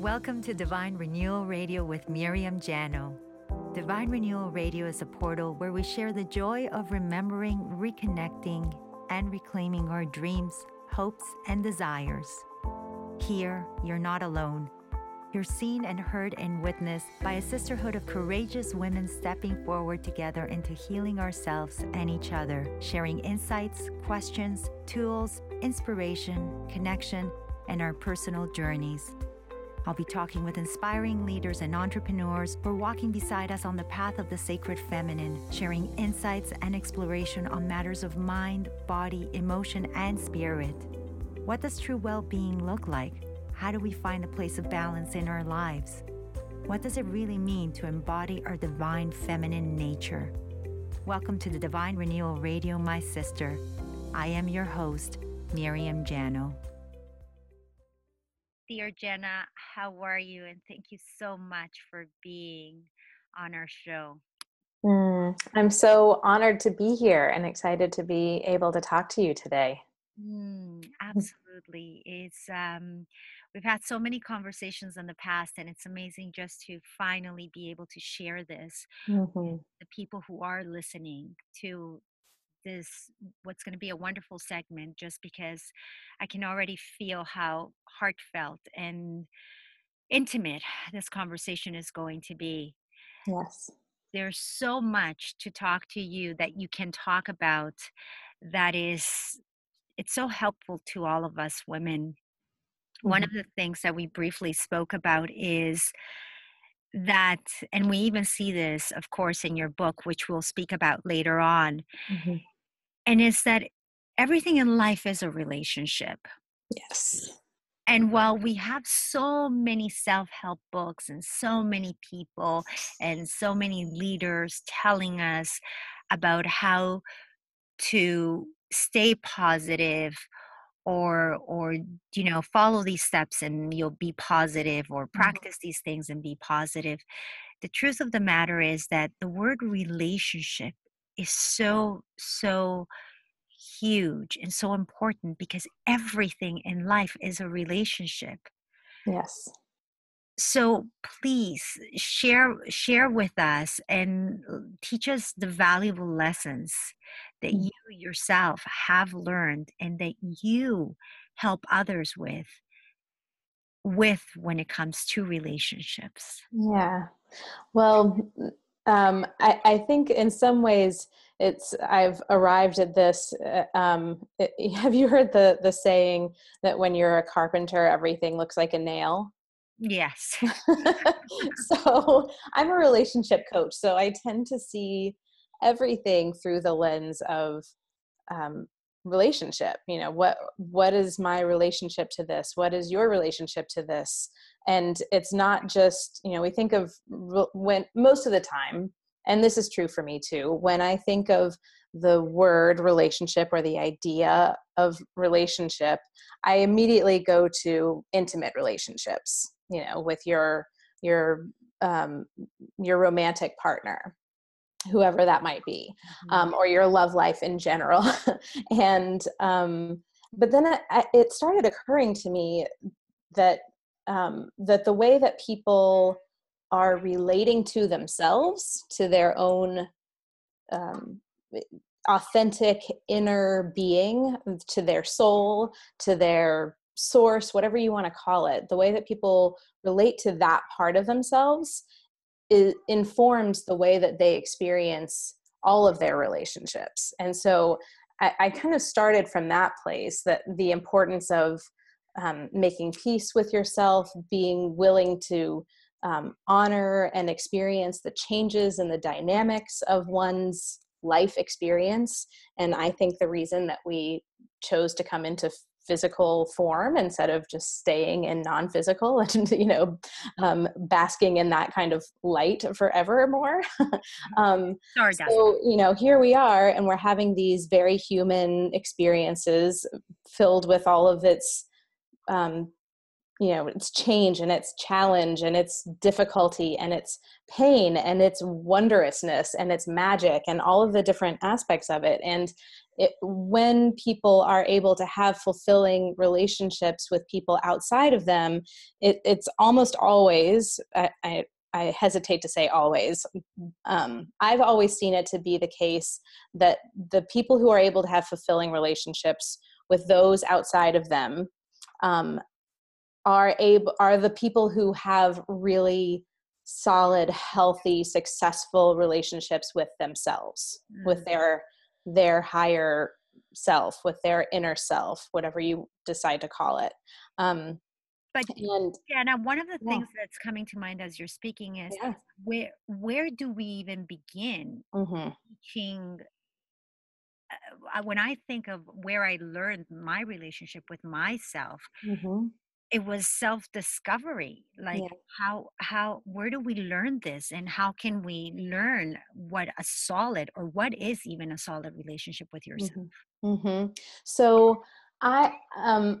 Welcome to Divine Renewal Radio with Miriam Jano. Divine Renewal Radio is a portal where we share the joy of remembering, reconnecting, and reclaiming our dreams, hopes, and desires. Here, you're not alone. You're seen and heard and witnessed by a sisterhood of courageous women stepping forward together into healing ourselves and each other, sharing insights, questions, tools, inspiration, connection, and our personal journeys. I'll be talking with inspiring leaders and entrepreneurs who are walking beside us on the path of the sacred feminine, sharing insights and exploration on matters of mind, body, emotion, and spirit. What does true well being look like? How do we find a place of balance in our lives? What does it really mean to embody our divine feminine nature? Welcome to the Divine Renewal Radio, my sister. I am your host, Miriam Jano. Dear Jana, how are you? And thank you so much for being on our show. Mm, I'm so honored to be here and excited to be able to talk to you today. Mm, absolutely. It's um we've had so many conversations in the past and it's amazing just to finally be able to share this mm-hmm. the people who are listening to this what's going to be a wonderful segment just because I can already feel how heartfelt and intimate this conversation is going to be. Yes. There's so much to talk to you that you can talk about that is it's so helpful to all of us women. Mm-hmm. One of the things that we briefly spoke about is that and we even see this of course in your book which we'll speak about later on mm-hmm and is that everything in life is a relationship. Yes. And while we have so many self help books and so many people and so many leaders telling us about how to stay positive or or you know follow these steps and you'll be positive or mm-hmm. practice these things and be positive the truth of the matter is that the word relationship is so, so huge and so important because everything in life is a relationship. Yes. So please share share with us and teach us the valuable lessons that mm. you yourself have learned and that you help others with with when it comes to relationships. Yeah. Well, um, I, I, think in some ways it's I've arrived at this. Uh, um, it, have you heard the the saying that when you're a carpenter, everything looks like a nail? Yes. so I'm a relationship coach, so I tend to see everything through the lens of um, relationship. You know, what what is my relationship to this? What is your relationship to this? and it's not just you know we think of when most of the time and this is true for me too when i think of the word relationship or the idea of relationship i immediately go to intimate relationships you know with your your um, your romantic partner whoever that might be mm-hmm. um, or your love life in general and um, but then it, it started occurring to me that um, that the way that people are relating to themselves, to their own um, authentic inner being, to their soul, to their source, whatever you want to call it, the way that people relate to that part of themselves it informs the way that they experience all of their relationships. And so I, I kind of started from that place that the importance of um, making peace with yourself, being willing to um, honor and experience the changes and the dynamics of one's life experience. And I think the reason that we chose to come into physical form instead of just staying in non-physical and you know um, basking in that kind of light forever more um, Sorry, so you know here we are and we're having these very human experiences filled with all of its um, you know it's change and it's challenge and it's difficulty and it's pain and it's wondrousness and it's magic and all of the different aspects of it and it, when people are able to have fulfilling relationships with people outside of them it, it's almost always I, I, I hesitate to say always. Um, I've always seen it to be the case that the people who are able to have fulfilling relationships with those outside of them um, are able are the people who have really solid, healthy, successful relationships with themselves, mm. with their their higher self, with their inner self, whatever you decide to call it. Um, but and yeah now one of the yeah. things that's coming to mind as you're speaking is yeah. where where do we even begin mm-hmm. teaching uh, when i think of where i learned my relationship with myself mm-hmm. It was self discovery like yeah. how how where do we learn this and how can we learn what a solid or what is even a solid relationship with yourself mm-hmm. mm-hmm. so i um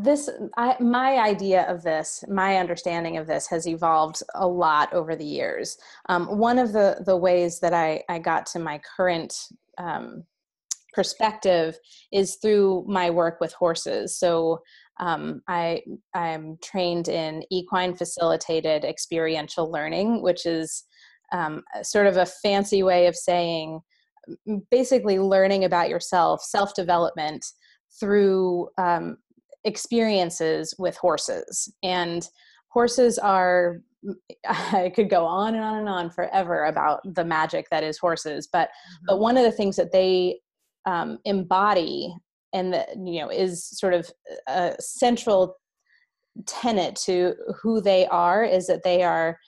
this I, my idea of this my understanding of this has evolved a lot over the years um, one of the the ways that i i got to my current um, perspective is through my work with horses so um, i i'm trained in equine facilitated experiential learning which is um, sort of a fancy way of saying basically learning about yourself self development through um, experiences with horses and horses are i could go on and on and on forever about the magic that is horses but mm-hmm. but one of the things that they um, embody and that you know is sort of a central tenet to who they are is that they are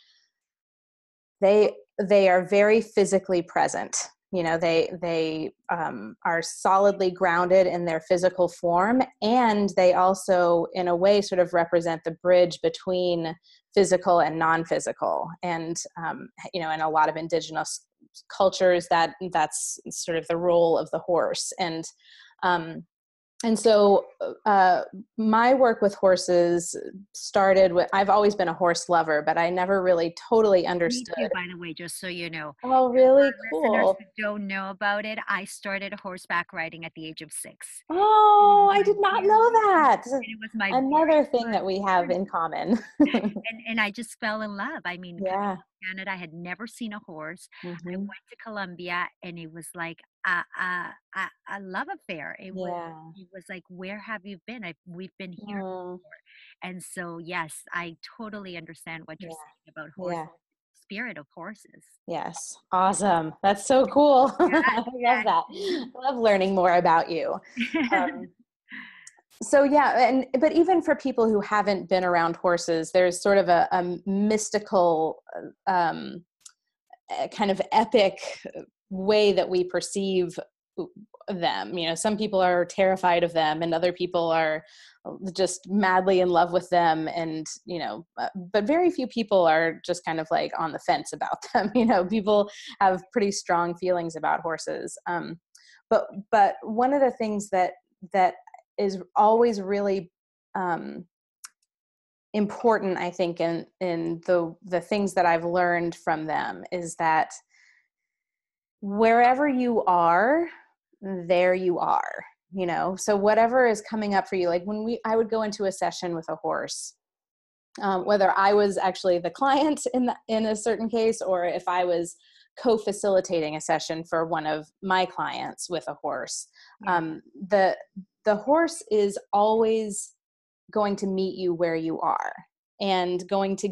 they they are very physically present. You know they they um, are solidly grounded in their physical form and they also in a way sort of represent the bridge between physical and non-physical. And um, you know in a lot of indigenous cultures that that's sort of the role of the horse. And um, and so uh, my work with horses started with i've always been a horse lover but i never really totally understood too, by the way just so you know. Oh really? cool. don't know about it i started horseback riding at the age of six. Oh i did not know that. It was my another thing that we have in common. And, and i just fell in love. I mean yeah. Canada. I had never seen a horse. Mm-hmm. I went to Colombia and it was like a, a, a, a love affair. It, yeah. was, it was like, where have you been? I, we've been here mm. before. And so, yes, I totally understand what you're yeah. saying about horses. Yeah. Spirit of horses. Yes, awesome. That's so cool. I love that. I love learning more about you. Um, so yeah and but even for people who haven't been around horses there's sort of a, a mystical um, kind of epic way that we perceive them you know some people are terrified of them and other people are just madly in love with them and you know uh, but very few people are just kind of like on the fence about them you know people have pretty strong feelings about horses um, but but one of the things that that is always really um, important i think in in the the things that i've learned from them is that wherever you are there you are you know? So whatever is coming up for you like when we i would go into a session with a horse um, whether i was actually the client in the, in a certain case or if i was co-facilitating a session for one of my clients with a horse um, the the horse is always going to meet you where you are and going to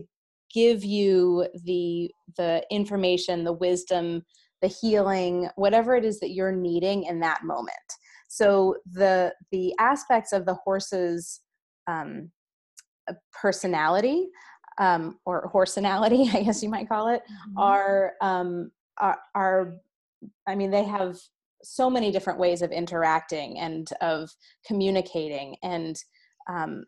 give you the the information the wisdom the healing whatever it is that you're needing in that moment so the the aspects of the horse's um, uh, personality um, or horsenality i guess you might call it mm-hmm. are, um, are are i mean they have so many different ways of interacting and of communicating and um,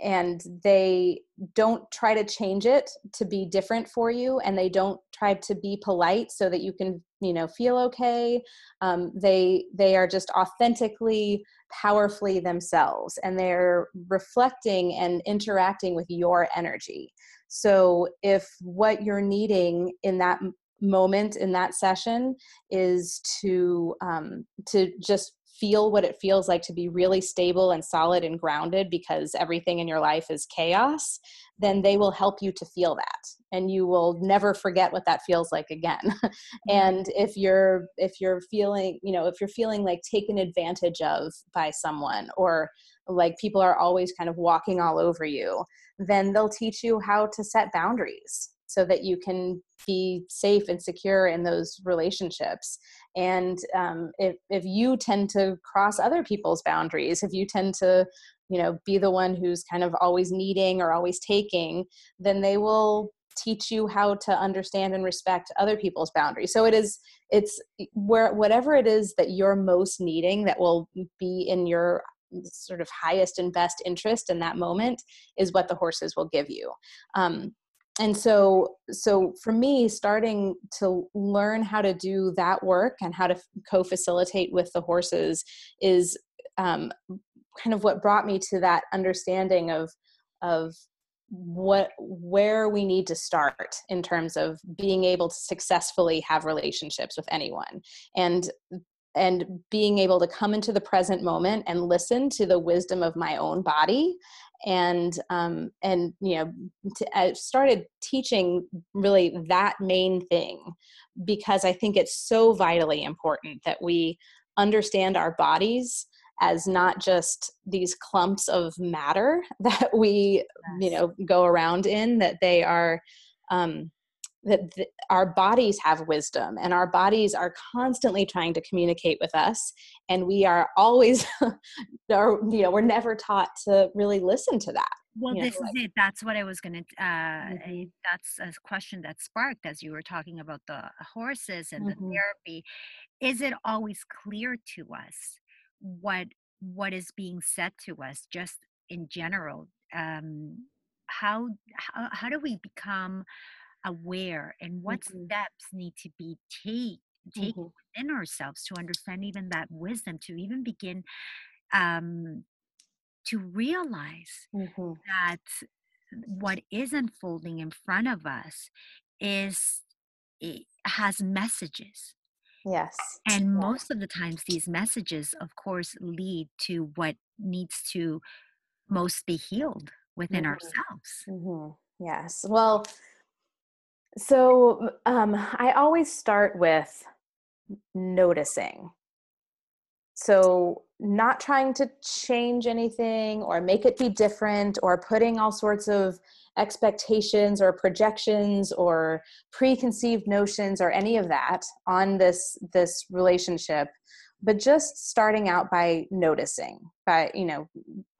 and they don't try to change it to be different for you and they don't try to be polite so that you can you know feel okay. Um, they they are just authentically powerfully themselves and they're reflecting and interacting with your energy. So if what you're needing in that moment in that session is to um, to just feel what it feels like to be really stable and solid and grounded because everything in your life is chaos then they will help you to feel that. And you will never forget what that feels like again. Mm-hmm. and if you're if you're feeling you know if you're feeling like taken advantage of by someone or like people are always kind of walking all over you then they'll teach you how to set boundaries so that you can be safe and secure in those relationships. And um, if, if you tend to cross other people's boundaries if you tend to you know be the one who's kind of always needing or always taking then they will teach you how to understand and respect other people's boundaries. So it is it's where whatever it is that you're most needing that will be in your sort of highest and best interest in that moment is what the horses will give you. Um, and so so for me starting to learn how to do that work and how to co-facilitate with the horses is um, kind of what brought me to that understanding of of what where we need to start in terms of being able to successfully have relationships with anyone and and being able to come into the present moment and listen to the wisdom of my own body and um, and you know to, I started teaching really that main thing because I think it's so vitally important that we understand our bodies as not just these clumps of matter that we yes. you know go around in that they are um, that th- our bodies have wisdom and our bodies are constantly trying to communicate with us and we are always you know we're never taught to really listen to that well this know, like, is it that's what i was going to uh mm-hmm. that's a question that sparked as you were talking about the horses and mm-hmm. the therapy is it always clear to us what what is being said to us just in general um how how, how do we become aware and what mm-hmm. steps need to be take, taken mm-hmm. within ourselves to understand even that wisdom to even begin um, to realize mm-hmm. that what is unfolding in front of us is it has messages yes and yeah. most of the times these messages of course lead to what needs to most be healed within mm-hmm. ourselves mm-hmm. yes well so um, I always start with noticing. So, not trying to change anything or make it be different or putting all sorts of expectations or projections or preconceived notions or any of that on this this relationship but just starting out by noticing by you know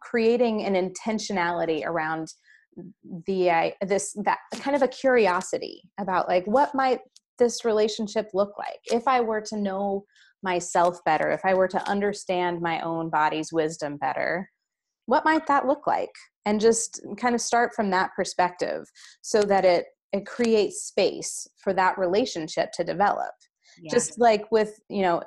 creating an intentionality around the uh, this that kind of a curiosity about like what might this relationship look like? If i were to know myself better if i were to understand my own body's wisdom better what might that look like? And just kind of start from that perspective so that it it creates space for that relationship to develop. Yeah. just like with you know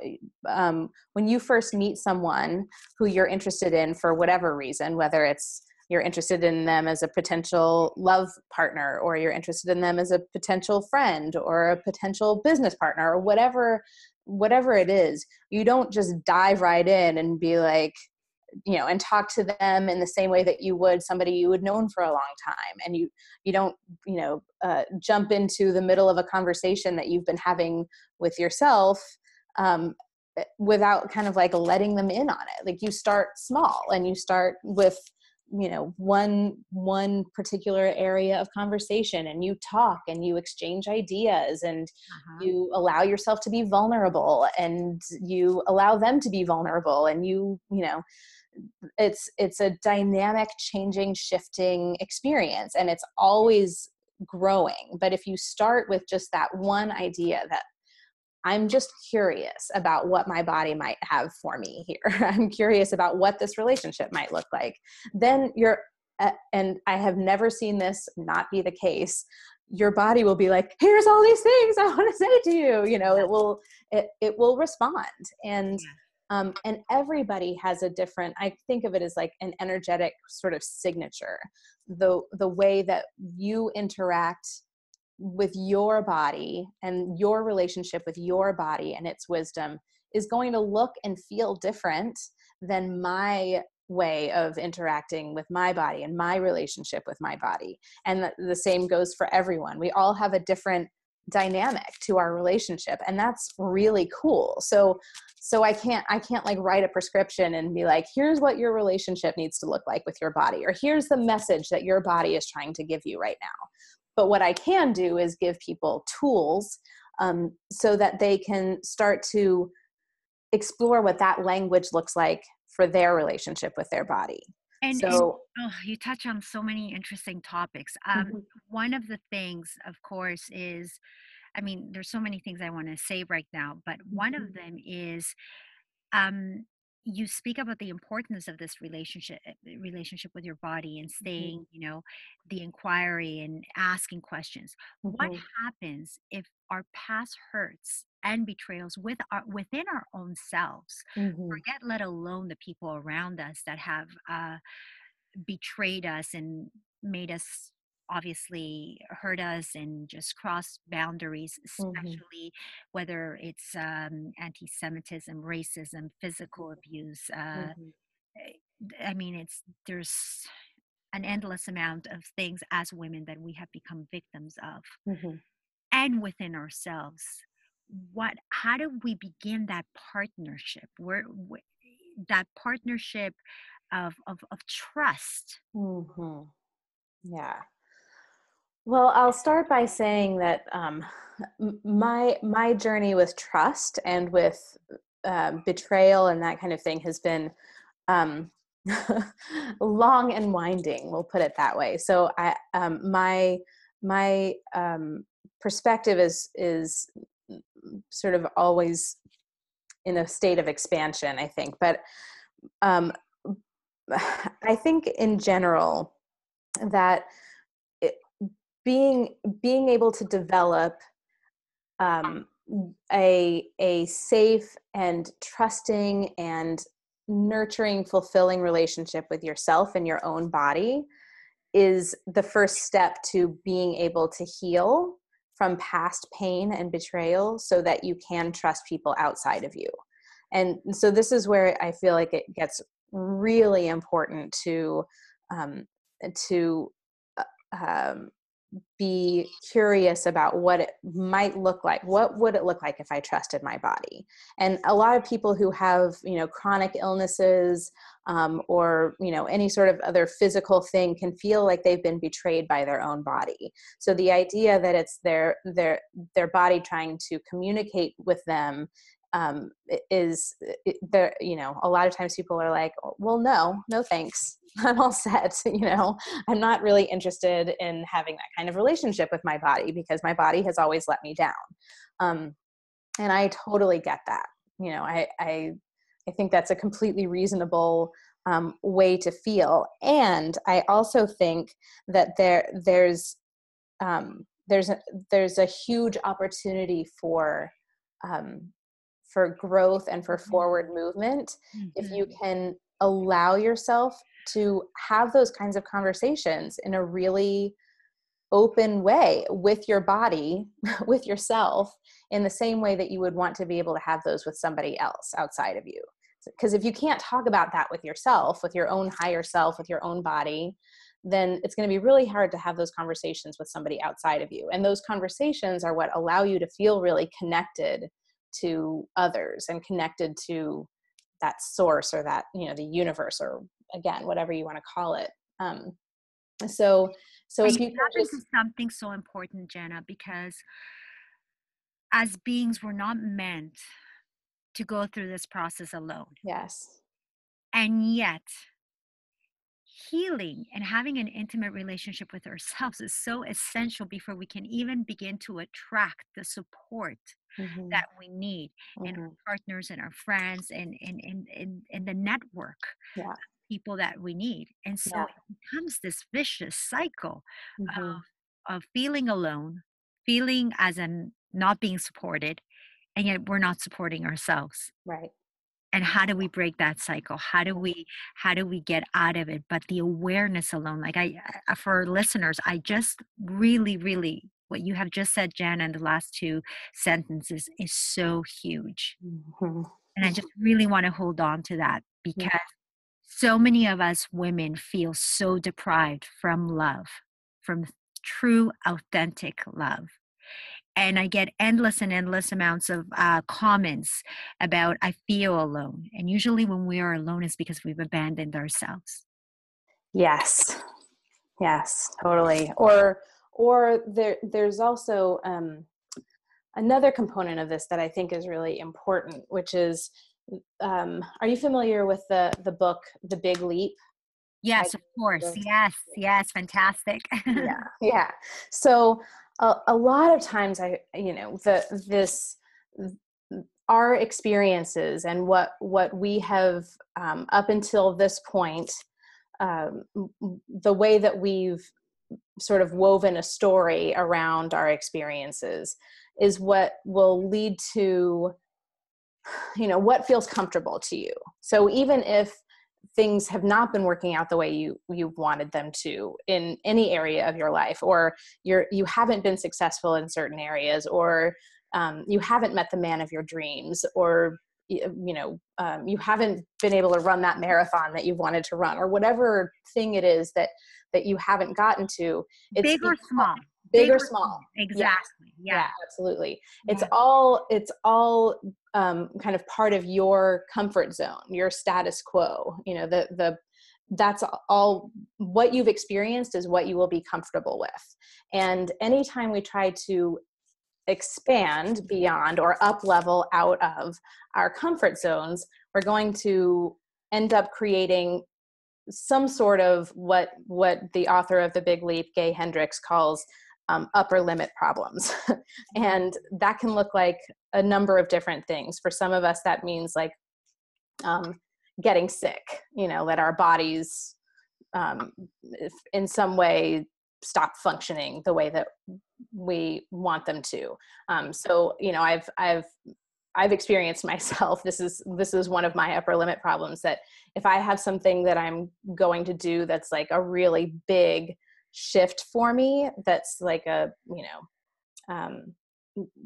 um, when you first meet someone who you're interested in for whatever reason whether it's you're interested in them as a potential love partner or you're interested in them as a potential friend or a potential business partner or whatever whatever it is you don't just dive right in and be like you know and talk to them in the same way that you would somebody you had known for a long time. And you you don't you know uh, jump into the middle of a conversation that you've been having with yourself um, without kind of like letting them in on it. Like you start small and you start with you know one one particular area of conversation and you talk and you exchange ideas and uh-huh. you allow yourself to be vulnerable and you allow them to be vulnerable and you you know it's it's a dynamic changing shifting experience and it's always growing but if you start with just that one idea that I'm just curious about what my body might have for me here. I'm curious about what this relationship might look like. Then you're, uh, and I have never seen this not be the case. Your body will be like, "Here's all these things I want to say to you." You know, it will, it it will respond, and um, and everybody has a different. I think of it as like an energetic sort of signature. The the way that you interact with your body and your relationship with your body and its wisdom is going to look and feel different than my way of interacting with my body and my relationship with my body. And the, same goes for everyone. We all have a different dynamic to our relationship and that's really cool. So so i can't i can't like write a prescription and be like here's what your relationship needs to look like with your body or here's the message that your body is trying to give you right now but what i can do is give people tools um, so that they can start to explore what that language looks like for their relationship with their body and, so and, oh, you touch on so many interesting topics um, mm-hmm. one of the things of course is i mean there's so many things i want to say right now but one mm-hmm. of them is um, you speak about the importance of this relationship eh, relationship with your body and mm-hmm. staying mm-hmm. you know the inquiry and asking questions mm-hmm. what happens if our past hurts and betrayals with our within our own selves mm-hmm. forget let alone the people around us that have uh, betrayed us and made us obviously hurt us and just cross boundaries, mm-hmm. especially mm-hmm. whether it's um, anti Semitism, racism, physical abuse. Uh, mm-hmm. Eh, I mean, it's there's an endless amount of things as women that we have become victims of, mm-hmm. and within ourselves. What? How do we begin that partnership? Where, where that partnership of of, of trust? Mm-hmm. Yeah well, I'll start by saying that um, my my journey with trust and with uh, betrayal and that kind of thing has been um, long and winding. We'll put it that way. So, I um, my my um, perspective is is sort of always in a state of expansion. I think, but um, I think in general that being being able to develop um, a a safe and trusting and nurturing fulfilling relationship with yourself and your own body is the first step to being able to heal from past pain and betrayal so that you can trust people outside of you. And so this is where i feel like it gets really important to um, to uh, um, be curious about what it might look like what would it look like if i trusted my body? And a lot of people who have you know chronic illnesses um, or you know any sort of other physical thing can feel like they've been betrayed by their own body. So the idea that it's their their their body trying to communicate with them um, is there you know a lot of times people are like well no no thanks i'm all set you know i'm not really interested in having that kind of relationship with my body because my body has always let me down um, and i totally get that you know i i i think that's a completely reasonable um, way to feel and i also think that there there's um, there's a there's a huge opportunity for um, for growth and for mm-hmm. forward movement mm-hmm. if you mm-hmm. can allow yourself to have those kinds of conversations in a really open way with your body, with yourself, in the same way that you would want to be able to have those with somebody else outside of you. Because if you can't talk about that with yourself, with your own higher self, with your own body, then it's going to be really hard to have those conversations with somebody outside of you. And those conversations are what allow you to feel really connected to others and connected to that source or that you know the universe or again whatever you want to call it um so so if you just something so important jana because as beings we're not meant to go through this process alone. Yes. And yet healing and having an intimate relationship with ourselves is so essential before we can even begin to attract the support mm-hmm. that we need mm-hmm. and our partners and our friends and and and, and, and the network yeah. people that we need and so yeah. it becomes this vicious cycle mm-hmm. of, of feeling alone feeling as in not being supported and yet we're not supporting ourselves right and how do we break that cycle how do we how do we get out of it but the awareness alone like i for listeners i just really really what you have just said, Jan, and the last two sentences is so huge. Mm-hmm. And I just really want to hold on to that because yeah. so many of us women feel so deprived from love, from true, authentic love. And I get endless and endless amounts of uh, comments about I feel alone. And usually, when we are alone, is because we've abandoned ourselves. Yes, yes, totally. Or, or there, there's also um, another component of this that I think is really important, which is um, are you familiar with the the book The Big Leap? Yes, of course. Yes, yes, fantastic. yeah, yeah. So a, a lot of times, I you know the this our experiences and what what we have um, up until this point, um, the way that we've sort of woven a story around our experiences is what will lead to you know what feels comfortable to you. So even if things have not been working out the way you you wanted them to in any area of your life or you're you haven't been successful in certain areas or um, you haven't met the man of your dreams or you know um, you haven't been able to run that marathon that you've wanted to run or whatever thing it is that that you haven't gotten to it's big or small. big, or small. exactly yeah, yeah. yeah absolutely. Yeah. it's all it's all um, kind of part of your comfort zone your status quo you know the the that's all what you've experienced is what you will be comfortable with. And anytime we try to expand beyond or up level out of our comfort zones we're going to end up creating some sort of what what the author of the big leap gay hendricks calls um, upper limit problems. and that can look like a number of different things. For some of us, that means like um, getting sick, you know, that our bodies um, in some way stop functioning the way that we want them to. Um, so, you know, I've, I've, I've experienced myself. This is this is one of my upper limit problems. That if I have something that I'm going to do that's like a really big shift for me that's like a you know um,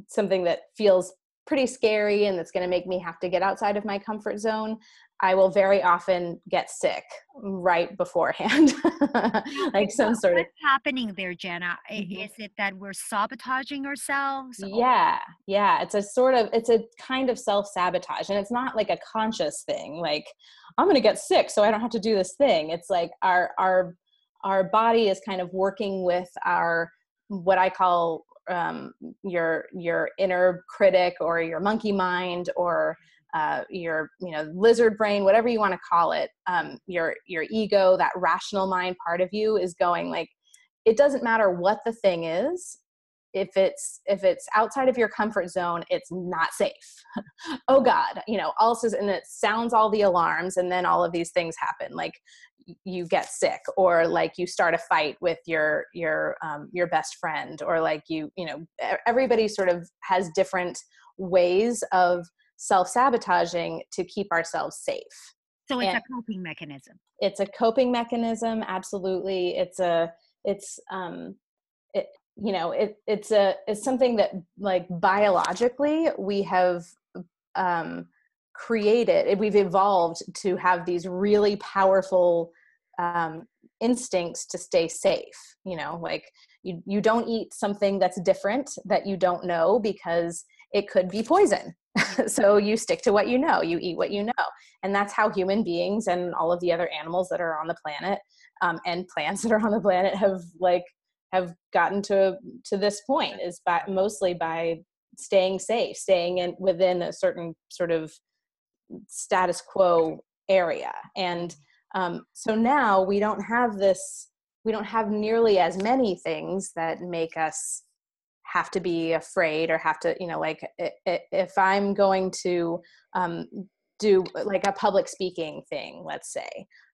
something that feels pretty scary and that's going to make me have to get outside of my comfort zone i will very often get sick right beforehand. Like some sort what's of happening there jana mm-hmm. is it that we're sabotaging ourselves yeah yeah it's a sort of it's a kind of self-sabotage and it's not like a conscious thing like i'm going to get sick so i don't have to do this thing. It's like our our our body is kind of working with our what I call um, your your inner critic or your monkey mind or uh, your you know lizard brain whatever you want to call it um, your your ego that rational mind part of you is going like it doesn't matter what the thing is if it's if it's outside of your comfort zone it's not safe. Oh god you know all says and it sounds all the alarms and then all of these things happen. Like you get sick or like you start a fight with your your um, your best friend or like you you know everybody sort of has different ways of self-sabotaging to keep ourselves safe. So it's and a coping mechanism. It's a coping mechanism absolutely. It's a it's um it, you know it it's a it's something that like biologically we have um created we've evolved to have these really powerful um, instincts to stay safe you know like you you don't eat something that's different that you don't know because it could be poison. So you stick to what you know you eat what you know. And that's how human beings and all of the other animals that are on the planet um, and plants that are on the planet have like have gotten to to this point is by mostly by staying safe staying in within a certain sort of status quo area. And um, so now we don't have this we don't have nearly as many things that make us have to be afraid or have to you know like if i'm going to um, do like a public speaking thing let's say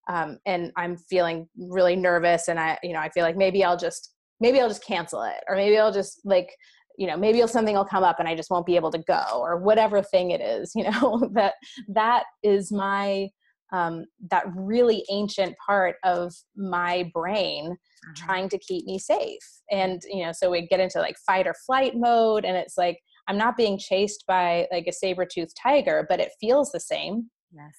um, and i'm feeling really nervous and i you know i feel like maybe i'll just maybe i'll just cancel it or maybe i'll just like you know maybe something will come up and i just won't be able to go or whatever thing it is you know that that is my um, that really ancient part of my brain uh-huh. trying to keep me safe. And you know so we get into like fight or flight mode and it's like i'm not being chased by like a saber-toothed tiger but it feels the same yes.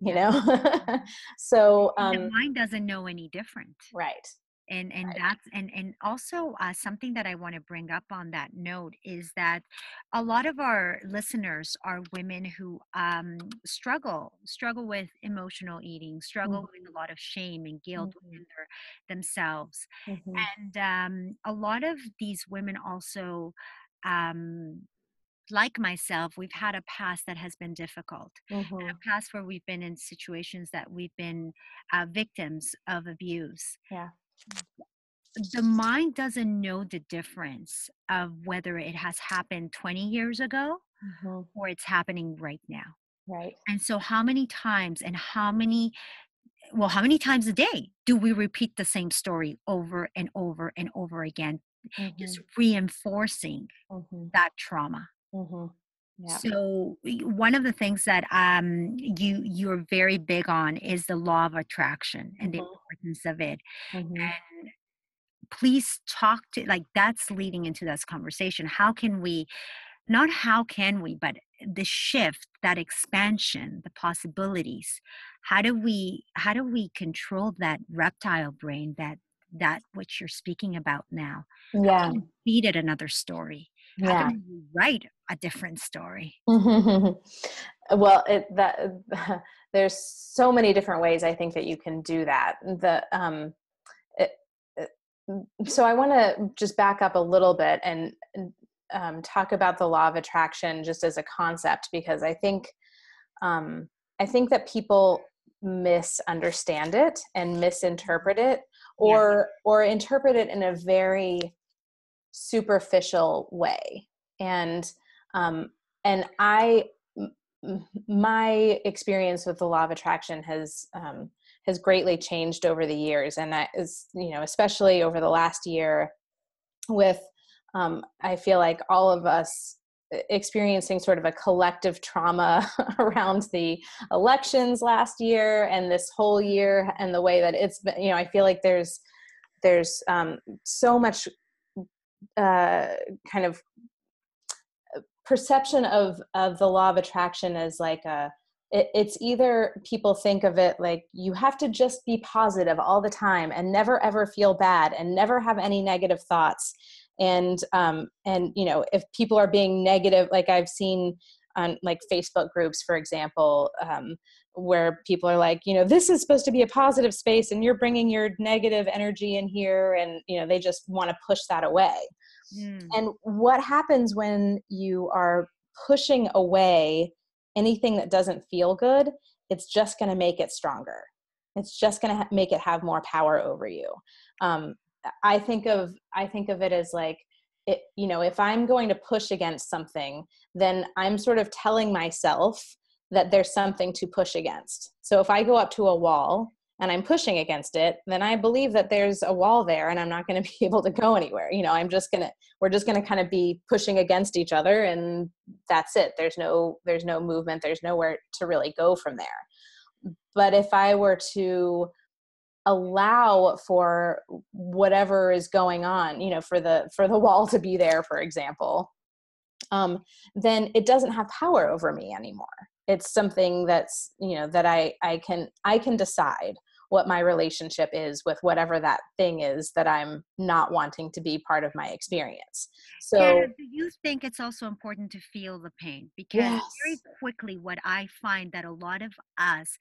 you know? Mm-hmm. so um, the mind doesn't know any different. Right and and right. that's and and also uh, something that i want to bring up on that note is that a lot of our listeners are women who um, struggle struggle with emotional eating struggle mm-hmm. with a lot of shame and guilt mm-hmm. within their, themselves mm-hmm. and um, a lot of these women also um, like myself, we've had a past that has been difficult, mm-hmm. a past where we've been in situations that we've been uh, victims of abuse. Yeah the mind doesn't know the difference of whether it has happened 20 years ago mm-hmm. or it's happening right now. Right. And so, how many times and how many, well, how many times a day do we repeat the same story over and over and over again, mm-hmm. just reinforcing mm-hmm. that trauma? Yeah. So one of the things that um, you you're very big on is the law of attraction and mm-hmm. the importance of it. Mm-hmm. And please talk to like that's leading into this conversation. How can we not how can we, but the shift, that expansion, the possibilities. How do we how do we control that reptile brain that that which you're speaking about now? Yeah. Feed it another story yeah. how can you write a different story. Well it that there's so many different ways i think that you can do that. The um it, it, so i want to just back up a little bit and um, talk about the law of attraction just as a concept because i think um, i think that people misunderstand it and misinterpret it or yeah. or interpret it in a very superficial way. And um, and i m- my experience with the law of attraction has um, has greatly changed over the years. And that is you know especially over the last year with um, i feel like all of us experiencing sort of a collective trauma around the elections last year and this whole year and the way that it's been you know i feel like there's there's um, so much uh, kind of perception of of the law of attraction as like a it, it's either people think of it like you have to just be positive all the time and never ever feel bad and never have any negative thoughts. And um and you know if people are being negative like i've seen on like facebook groups for example um where people are like you know this is supposed to be a positive space and you're bringing your negative energy in here and you know they just want to push that away. Mm. and what happens when you are pushing away anything that doesn't feel good it's just going to make it stronger. It's just going to ha- make it have more power over you. Um, i think of i think of it as like it, you know if i'm going to push against something then i'm sort of telling myself that there's something to push against. So if I go up to a wall and I'm pushing against it, then I believe that there's a wall there and I'm not going to be able to go anywhere. You know, I'm just going to we're just going to kind of be pushing against each other and that's it. There's no there's no movement, there's nowhere to really go from there. But if I were to allow for whatever is going on, you know, for the for the wall to be there for example, um, then it doesn't have power over me anymore it's something that's you know that i i can i can decide what my relationship is with whatever that thing is that i'm not wanting to be part of my experience so yeah, do you think it's also important to feel the pain because yes. very quickly what i find that a lot of us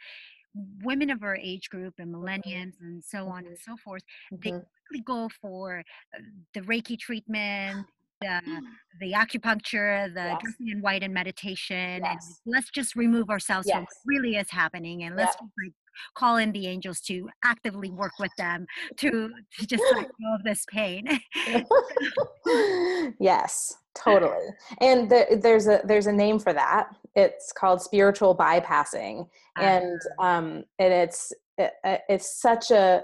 women of our age group and mm-hmm. millennials and so on and mm-hmm. so forth mm-hmm. they quickly go for uh, the reiki treatment the the acupuncture, the yes. dressing in white and meditation, yes. and let's just remove ourselves yes. from what really is happening, and let's like call in the angels to actively work with them to, to just let go of this pain. yes, totally. And the, there's a there's a name for that. It's called spiritual bypassing, and ah. um, and it's it, it's such a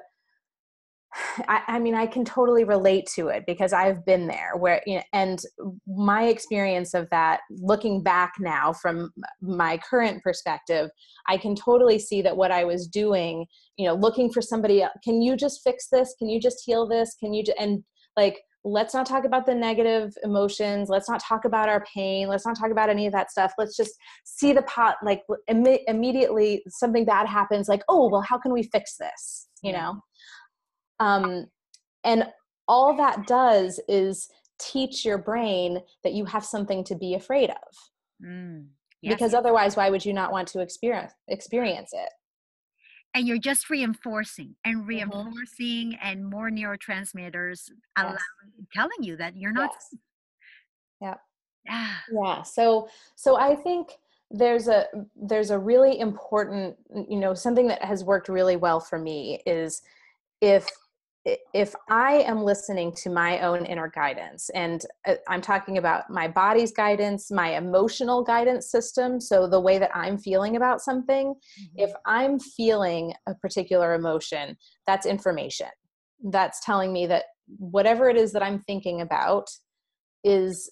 I, I, mean, I can totally relate to it because I've been there where, you know, and my experience of that, looking back now from my current perspective, I can totally see that what I was doing, you know, looking for somebody, else, can you just fix this? Can you just heal this? Can you, just, and like, let's not talk about the negative emotions. Let's not talk about our pain. Let's not talk about any of that stuff. Let's just see the pot, like Im- immediately something bad happens, like, oh, well, how can we fix this? You know? Um, and all that does is teach your brain that you have something to be afraid of. Mm, yes. Because otherwise, why would you not want to experience experience it? And you're just reinforcing and mm-hmm. reinforcing, mm-hmm. and more neurotransmitters yes. allowing, telling you that you're not. Yes. Yeah. Yeah. Yeah. So, so I think there's a there's a really important you know something that has worked really well for me is if if I am listening to my own inner guidance, and uh, I'm talking about my body's guidance, my emotional guidance system, so the way that I'm feeling about something, mm-hmm. if I'm feeling a particular emotion, that's information. That's telling me that whatever it is that I'm thinking about is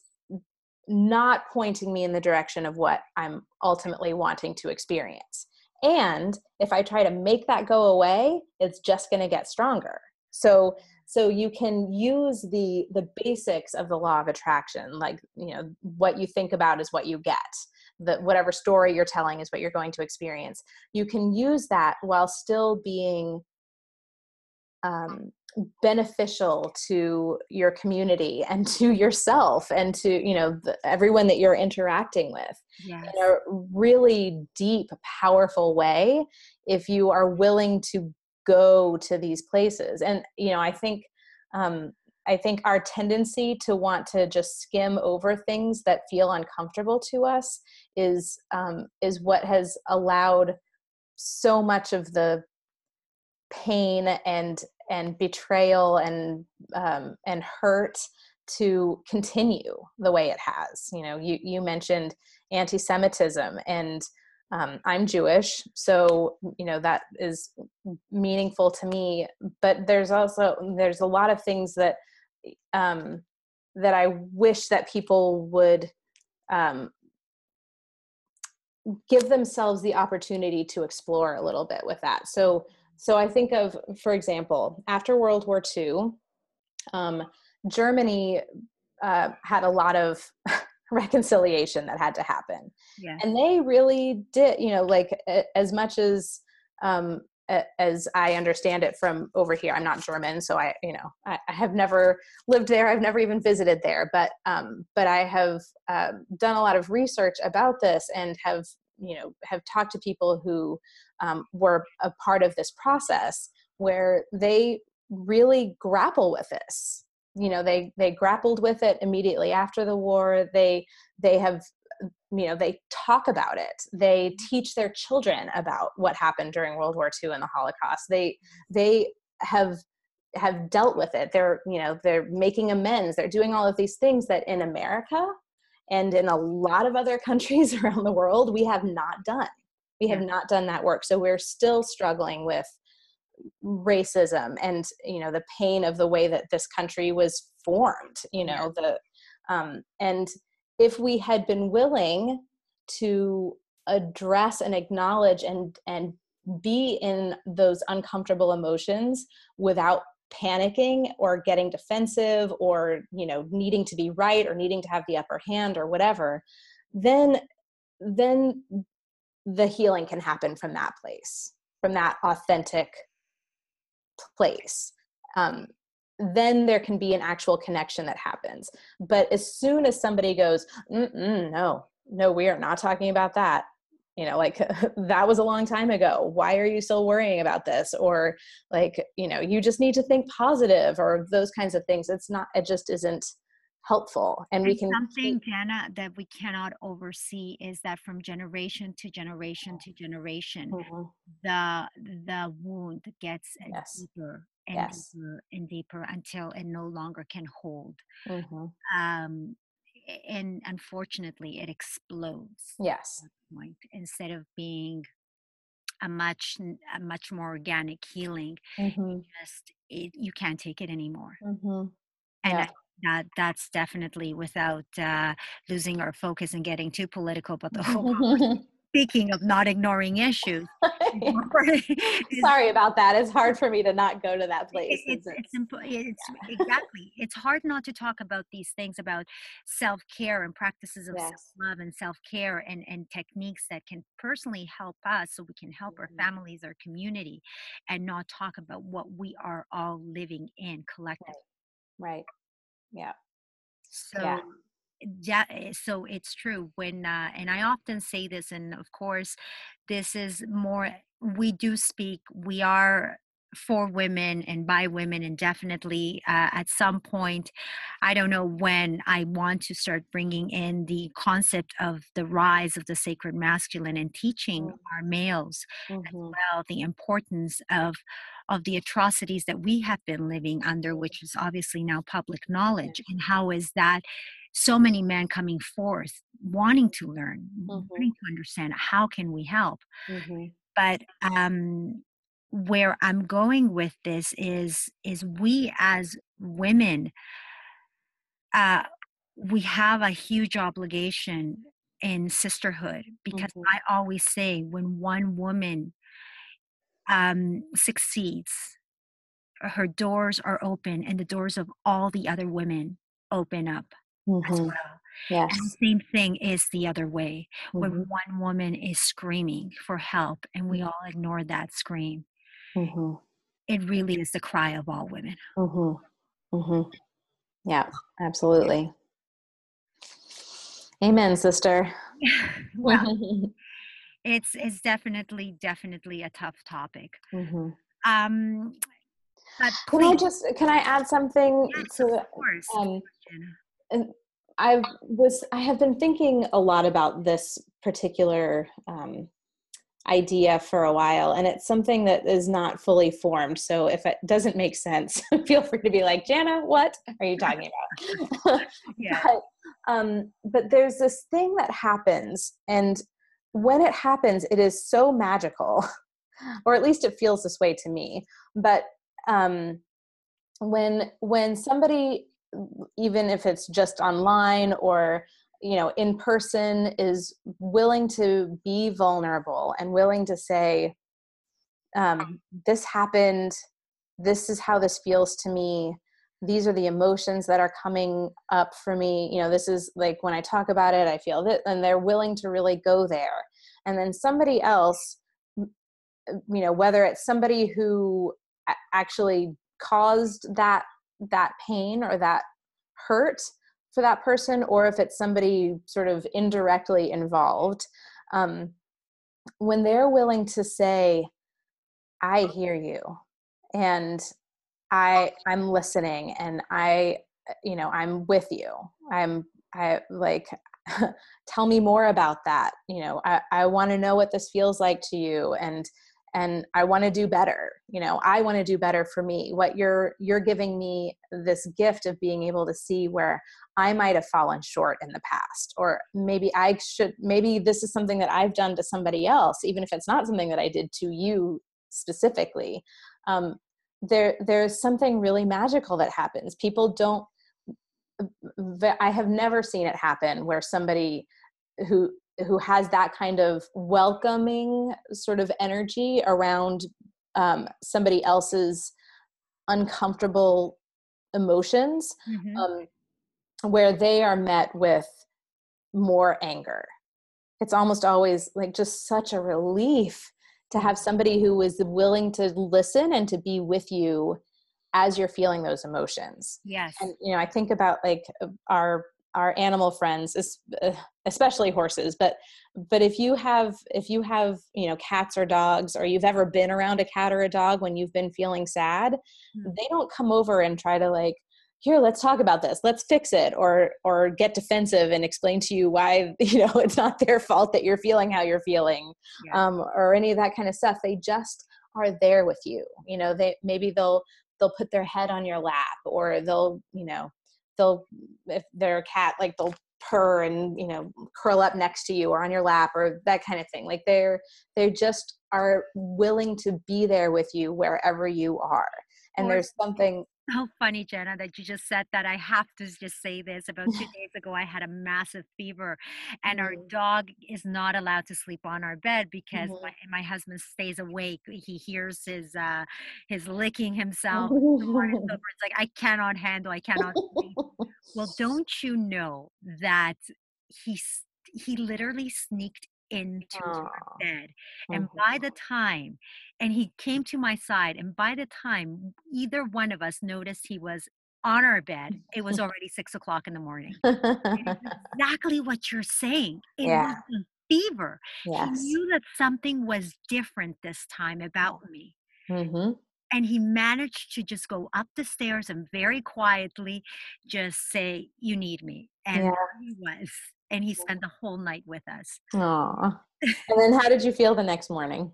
not pointing me in the direction of what I'm ultimately wanting to experience. And if I try to make that go away, it's just going to get stronger so so you can use the the basics of the law of attraction like you know what you think about is what you get. That whatever story you're telling is what you're going to experience. You can use that while still being um, beneficial to your community and to yourself and to you know the, everyone that you're interacting with. Yes. in a really deep powerful way if you are willing to go to these places. And you know i think um, i think our tendency to want to just skim over things that feel uncomfortable to us is um, is what has allowed so much of the pain and and betrayal and um, and hurt to continue the way it has. You know you you mentioned anti-semitism and um, i'm jewish so you know that is meaningful to me but there's also there's a lot of things that um, that i wish that people would um, give themselves the opportunity to explore a little bit with that. So so i think of for example after world war ii um, germany uh, had a lot of reconciliation that had to happen yeah. and they really did you know like as much as um as i understand it from over here i'm not german so i you know i, I have never lived there i've never even visited there but um but i have uh, done a lot of research about this and have you know have talked to people who um, were a part of this process where they really grapple with this you know they they grappled with it immediately after the war. They they have you know they talk about it. They mm-hmm. teach their children about what happened during world war ii and the holocaust. They they have have dealt with it. They're you know they're making amends. They're doing all of these things that in america and in a lot of other countries around the world we have not done. We have not done that work. So we're still struggling with racism and you know the pain of the way that this country was formed you know the um, and if we had been willing to address and acknowledge and and be in those uncomfortable emotions without panicking or getting defensive or you know needing to be right or needing to have the upper hand or whatever then then the healing can happen from that place from that authentic place um, then there can be an actual connection that happens. But as soon as somebody goes no no we are not talking about that you know like that was a long time ago. Why are you still worrying about this? Or like you know you just need to think positive or those kinds of things. It's not it just isn't helpful and, and we can something Jana that we cannot oversee is that from generation to generation to generation mm-hmm. the the wound gets yes. deeper and yes. deeper and deeper until it no longer can hold mm-hmm. um and unfortunately it explodes yes point instead of being a much a much more organic healing mm-hmm. just it, you can't take it anymore mm-hmm. and yeah. That that's definitely without uh, losing our focus and getting too political but the whole speaking of not ignoring issues sorry about that it's hard for me to not go to that place it's, it's, it's yeah. exactly it's hard not to talk about these things about self-care and practices of yes. self-love and self-care and, and techniques that can personally help us so we can help mm-hmm. our families our community and not talk about what we are all living in collectively right, right. Yeah so yeah yeah so it's true when uh, and i often say this and of course this is more we do speak we are for women and by women and definitely uh, at some point i don't know when i want to start bringing in the concept of the rise of the sacred masculine and teaching mm-hmm. our males mm-hmm. as well the importance of of the atrocities that we have been living under which is obviously now public knowledge and how is that so many men coming forth wanting to learn mm-hmm. wanting to understand how can we help mm-hmm. but um where i'm going with this is is we as women uh we have a huge obligation in sisterhood because mm-hmm. i always say when one woman um succeeds her doors are open and the doors of all the other women open up mm-hmm. as well. Yes. And the same thing is the other way mm-hmm. when one woman is screaming for help and we all ignore that scream. Mm-hmm. It really is the cry of all women. Mm-hmm. Mm-hmm. Yeah, absolutely. Amen, sister. well, it's it's definitely definitely a tough topic. Mm-hmm. Um, can I just can I add something yes, to of course. Um, and I was I have been thinking a lot about this particular um, idea for a while, and it's something that is not fully formed. So if it doesn't make sense, feel free to be like, Jana, what are you talking about? yeah. but, um, but there's this thing that happens, and when it happens, it is so magical, or at least it feels this way to me. But um, when when somebody even if it's just online or you know in person is willing to be vulnerable and willing to say um, this happened this is how this feels to me these are the emotions that are coming up for me. You know this is like when i talk about it i feel that and they're willing to really go there. And then somebody else you know whether it's somebody who actually caused that that pain or that hurt for that person or if it's somebody sort of indirectly involved um, when they're willing to say i hear you and i i'm listening and i you know i'm with you. I'm i like tell me more about that. You know i, I want to know what this feels like to you and and i want to do better. You know i want to do better for me. What you're you're giving me this gift of being able to see where i might have fallen short in the past or maybe i should maybe this is something that i've done to somebody else even if it's not something that i did to you specifically. Um, there there's something really magical that happens people don't i have never seen it happen where somebody who who has that kind of welcoming sort of energy around um, somebody else's uncomfortable emotions mm-hmm. um, where they are met with more anger it's almost always like just such a relief to have somebody who is willing to listen and to be with you as you're feeling those emotions yes and you know i think about like our our animal friends uh, especially horses but but if you have if you have you know cats or dogs or you've ever been around a cat or a dog when you've been feeling sad mm-hmm. they don't come over and try to like here let's talk about this. Let's fix it or or get defensive and explain to you why you know it's not their fault that you're feeling how you're feeling yeah. um, or any of that kind of stuff. They just are there with you. You know they maybe they'll they'll put their head on your lap or they'll you know they'll if they're a cat like they'll purr and you know curl up next to you or on your lap or that kind of thing. Like they're they just are willing to be there with you wherever you are. And there's something so funny, Jana, that you just said that. I have to just say this. About two days ago, I had a massive fever, and mm-hmm. our dog is not allowed to sleep on our bed because mm-hmm. my, my husband stays awake. He hears his uh, his licking himself. it's like I cannot handle. I cannot. Sleep. well, don't you know that he he literally sneaked into our bed. And mm-hmm. by the time, and he came to my side, and by the time either one of us noticed he was on our bed, it was already six o'clock in the morning. exactly what you're saying. It yeah. was fever. Yes. He knew that something was different this time about me. Mm-hmm. And he managed to just go up the stairs and very quietly just say, You need me. And yeah. he was and he spent the whole night with us. Aww. And then how did you feel the next morning?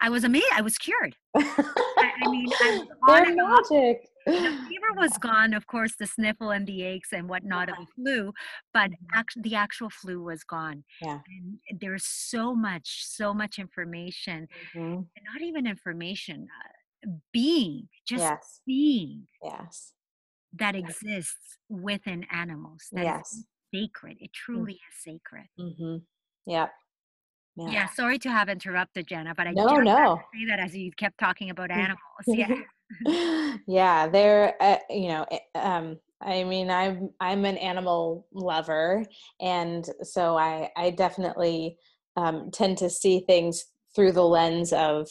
I was amazed. I was cured. I, I, mean, I was magic. The fever was gone, of course, the sniffle and the aches and whatnot of the flu, but mm-hmm. the actual flu was gone. Yeah. And there's so much, so much information, mm-hmm. not even information, uh, being, just yes. being. Yes. That exists within animals. Yes sacred. It mm. truly is sacred. Mm-hmm. Yeah. yeah. Yeah. Sorry to have interrupted, Jana, but I no, no. say that as you kept talking about animals. Yeah. yeah, they're uh, you know, um, I mean, I'm I'm an animal lover, and so I I definitely um, tend to see things through the lens of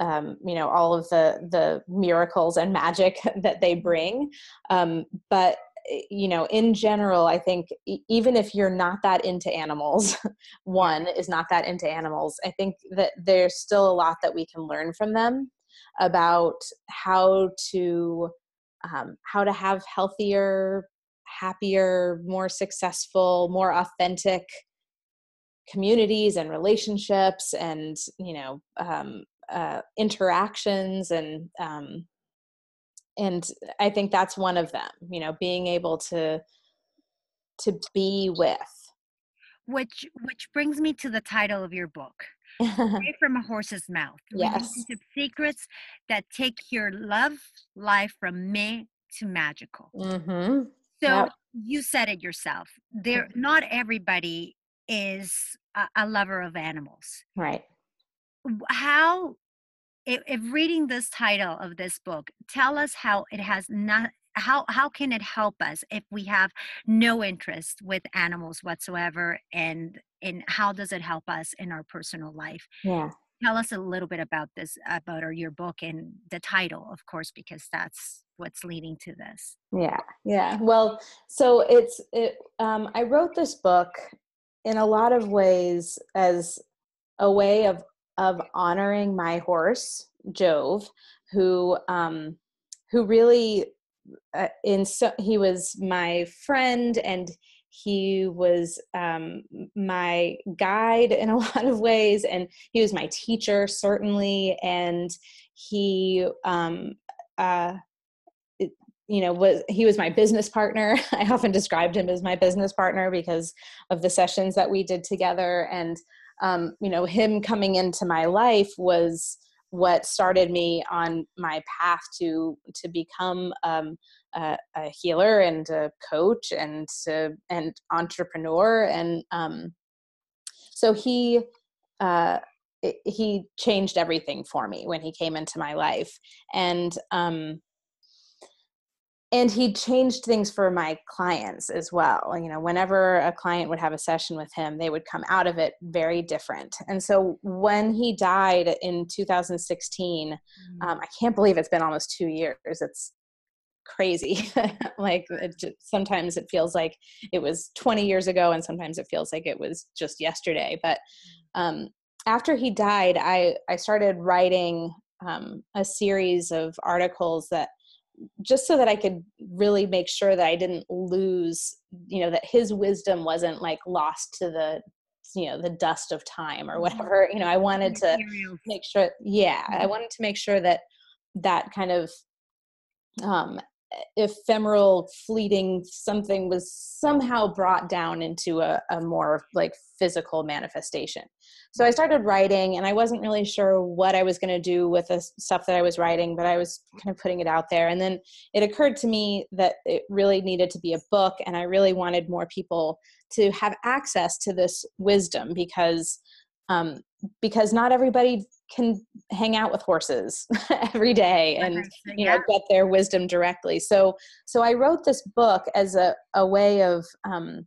um, you know all of the the miracles and magic that they bring um, but you know in general i think even if you're not that into animals one is not that into animals i think that there's still a lot that we can learn from them about how to um, how to have healthier happier more successful more authentic communities and relationships and you know um, uh, interactions and um, and i think that's one of them you know being able to to be with which which brings me to the title of your book Away from a horse's mouth yes secrets that take your love life from me to magical mm-hmm. so yep. you said it yourself there mm-hmm. not everybody is a, a lover of animals right how if, if reading this title of this book tell us how it has not how how can it help us if we have no interest with animals whatsoever and and how does it help us in our personal life? Yeah. Tell us a little bit about this about our, your book and the title of course because that's what's leading to this. Yeah yeah. Well so it's it um, i wrote this book in a lot of ways as a way of of honoring my horse Jove, who um, who really uh, in so he was my friend and he was um, my guide in a lot of ways and he was my teacher certainly and he um, uh, it, you know was he was my business partner. I often described him as my business partner because of the sessions that we did together and um, you know him coming into my life was what started me on my path to to become um, a, a, healer and a coach and to, and entrepreneur. And um, so he uh, he changed everything for me when he came into my life. And um, and he changed things for my clients as well. You know whenever a client would have a session with him they would come out of it very different. And so when he died in 2016 mm-hmm. um, i can't believe it's been almost two years. It's crazy. Like it just, sometimes it feels like it was 20 years ago and sometimes it feels like it was just yesterday. But mm. um, after he died i i started writing um, a series of articles that just so that I could really make sure that I didn't lose, you know, that his wisdom wasn't like lost to the, you know, the dust of time or mm-hmm. whatever. You know, I wanted to make sure, yeah, I mm-hmm. wanted to make sure that that kind of um, ephemeral fleeting something was somehow brought down into a, a more like physical manifestation. So i started writing and i wasn't really sure what i was going to do with the stuff that i was writing but i was kind of putting it out there. And then it occurred to me that it really needed to be a book and i really wanted more people to have access to this wisdom because um, because not everybody can hang out with horses every day and you know get their wisdom directly. So so i wrote this book as a, a way of um,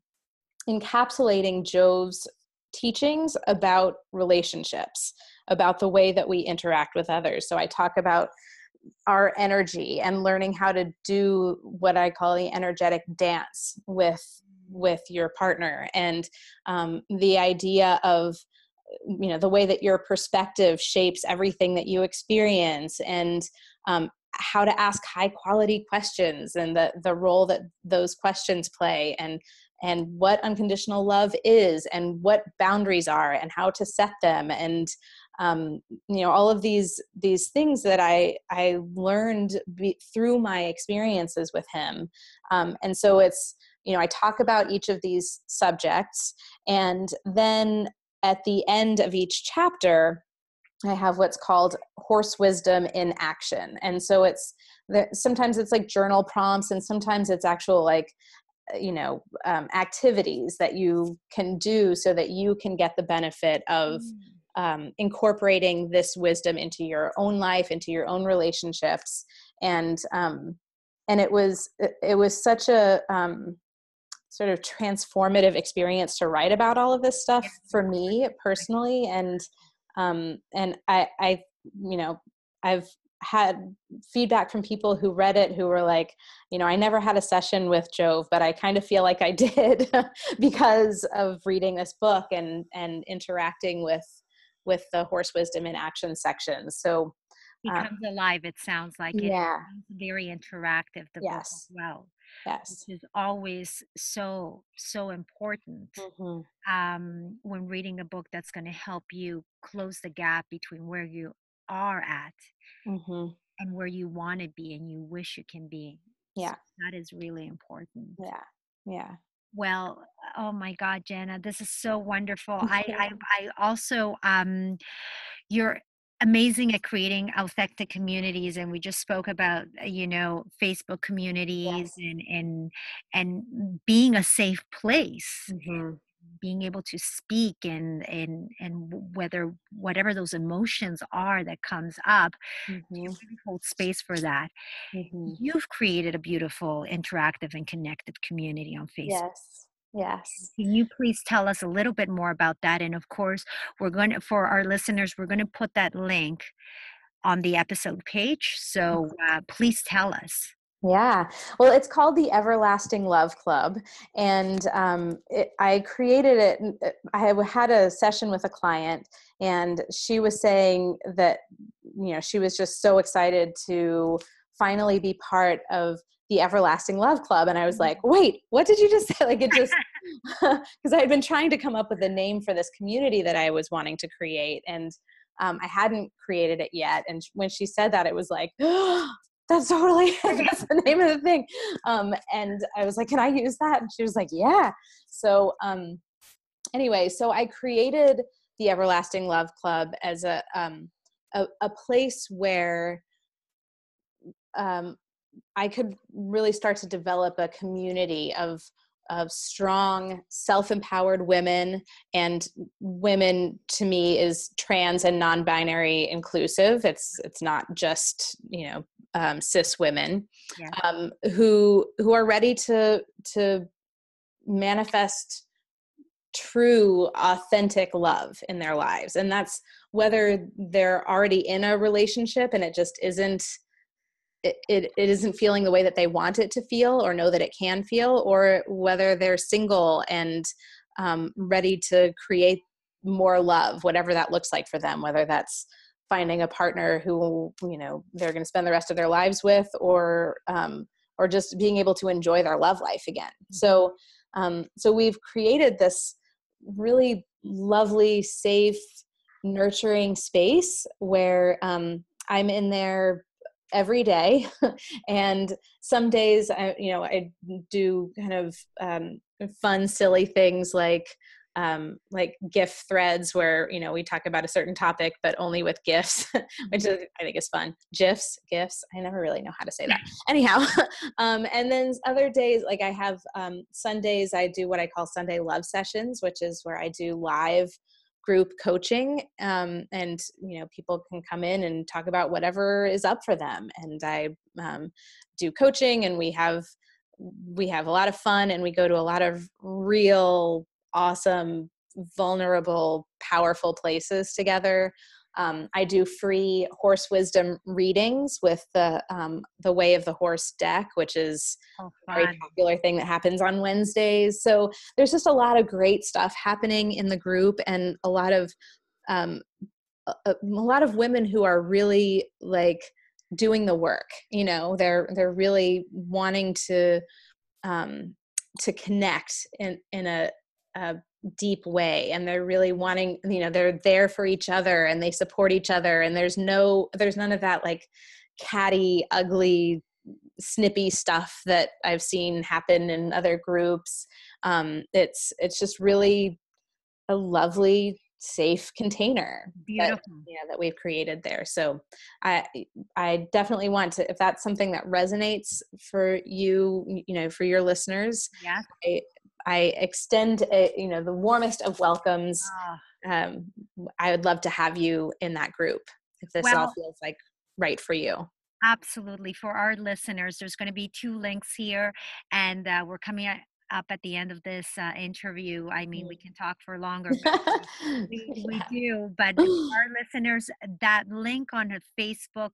encapsulating jove's teachings about relationships about the way that we interact with others. So i talk about our energy and learning how to do what i call the energetic dance with with your partner and um, the idea of you know the way that your perspective shapes everything that you experience and um, how to ask high quality questions and the the role that those questions play and and what unconditional love is and what boundaries are and how to set them. And um, you know all of these these things that i i learned be, through my experiences with him. Um, and so it's you know i talk about each of these subjects and then at the end of each chapter, I have what's called horse wisdom in action. And so it's sometimes it's like journal prompts, and sometimes it's actual like uh, you know um, activities that you can do so that you can get the benefit of mm. um, incorporating this wisdom into your own life into your own relationships and um, and it was it was such a um, sort of transformative experience to write about all of this stuff for me personally. And um and i i you know i've had feedback from people who read it who were like you know i never had a session with jove but i kind of feel like i did because of reading this book and and interacting with with the horse wisdom in action section. So becomes um, alive it sounds like. It yeah. very interactive the yes. book as well yes. which is always so so important mm-hmm. um, when reading a book that's going to help you close the gap between where you are at mm-hmm. and where you want to be and you wish you can be. Yeah. so that is really important. Yeah yeah. Well oh my god jana this is so wonderful. I, I i also um you're amazing at creating authentic communities and we just spoke about uh, you know facebook communities yes. and and and being a safe place mm-hmm. being able to speak and and and whether whatever those emotions are that comes up mm-hmm. hold space for that mm-hmm. you've created a beautiful interactive and connected community on facebook yes Yes. Can you please tell us a little bit more about that? And of course, we're going to, for our listeners, we're going to put that link on the episode page. So uh, please tell us. Yeah, well, it's called the Everlasting Love Club, and um, it, I created it. Uh, I had a session with a client, and she was saying that you know she was just so excited to finally be part of the everlasting love club and i was like mm-hmm. wait what did you just say? Like it just because i had been trying to come up with a name for this community that i was wanting to create and um, i hadn't created it yet and when she said that it was like oh, that's totally that's the name of the thing. Um, and i was like can i use that? And she was like yeah. So um, anyway so i created the everlasting love club as a um, a, a place where um, I could really start to develop a community of of strong self-empowered women and women to me is trans and non-binary inclusive it's it's not just you know um, cis women yeah. um, who who are ready to to manifest true authentic love in their lives and that's whether they're already in a relationship and it just isn't it, it, it isn't feeling the way that they want it to feel or know that it can feel, or whether they're single and um, ready to create more love, whatever that looks like for them, whether that's finding a partner who you know they're going to spend the rest of their lives with, or um, or just being able to enjoy their love life again. So um, so we've created this really lovely, safe, nurturing space where um, I'm in there every day. And some days i you know i do kind of um, fun silly things like um, like GIF threads where you know we talk about a certain topic but only with gifs which is, i think is fun. Gifs gifs i never really know how to say that. Anyhow um, and then other days like i have um, sundays i do what i call sunday love sessions which is where i do live group coaching um, and you know people can come in and talk about whatever is up for them and i um, do coaching and we have we have a lot of fun and we go to a lot of real awesome vulnerable powerful places together um, I do free horse wisdom readings with the um, the Way of the Horse deck, which is oh, a very popular thing that happens on Wednesdays. So there's just a lot of great stuff happening in the group, and a lot of um, a, a lot of women who are really like doing the work. You know, they're they're really wanting to um, to connect in in a, a deep way and they're really wanting you know they're there for each other and they support each other and there's no there's none of that like catty ugly snippy stuff that i've seen happen in other groups. Um it's it's just really a lovely safe container Beautiful. that you know that we've created there. So i i definitely want to if that's something that resonates for you you know for your listeners yeah I, I extend a, you know the warmest of welcomes. Ah. Um, I would love to have you in that group if this well, all feels like right for you. Absolutely. For our listeners, there's going to be two links here, and uh, we're coming up at the end of this uh, interview. I mean, we mm. can talk for longer, but we, yeah. we do. But our listeners, that link on her Facebook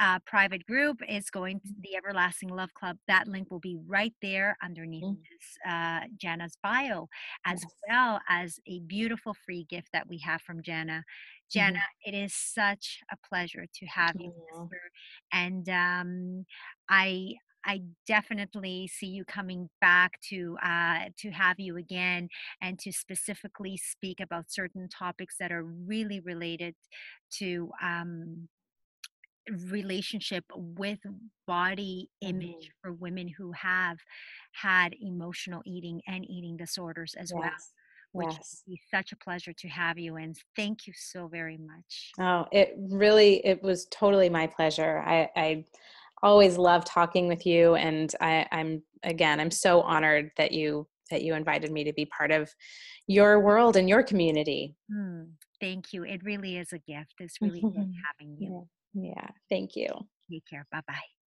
uh, private group is going to mm-hmm. the Everlasting Love Club. That link will be right there underneath mm. this, uh, Jana's bio, as yes. well as a beautiful free gift that we have from Jana. Jana, mm-hmm. it is such a pleasure to have you, and um, I I definitely see you coming back to uh, to have you again and to specifically speak about certain topics that are really related to um, relationship with body image mm-hmm. for women who have had emotional eating and eating disorders as yes. well which yes. be such a pleasure to have you and thank you so very much oh it really it was totally my pleasure i i always love talking with you and I, i'm again i'm so honored that you that you invited me to be part of your world and your community mm, thank you it really is a gift it's really good having you. Yeah. Thank you. Take care. Bye bye.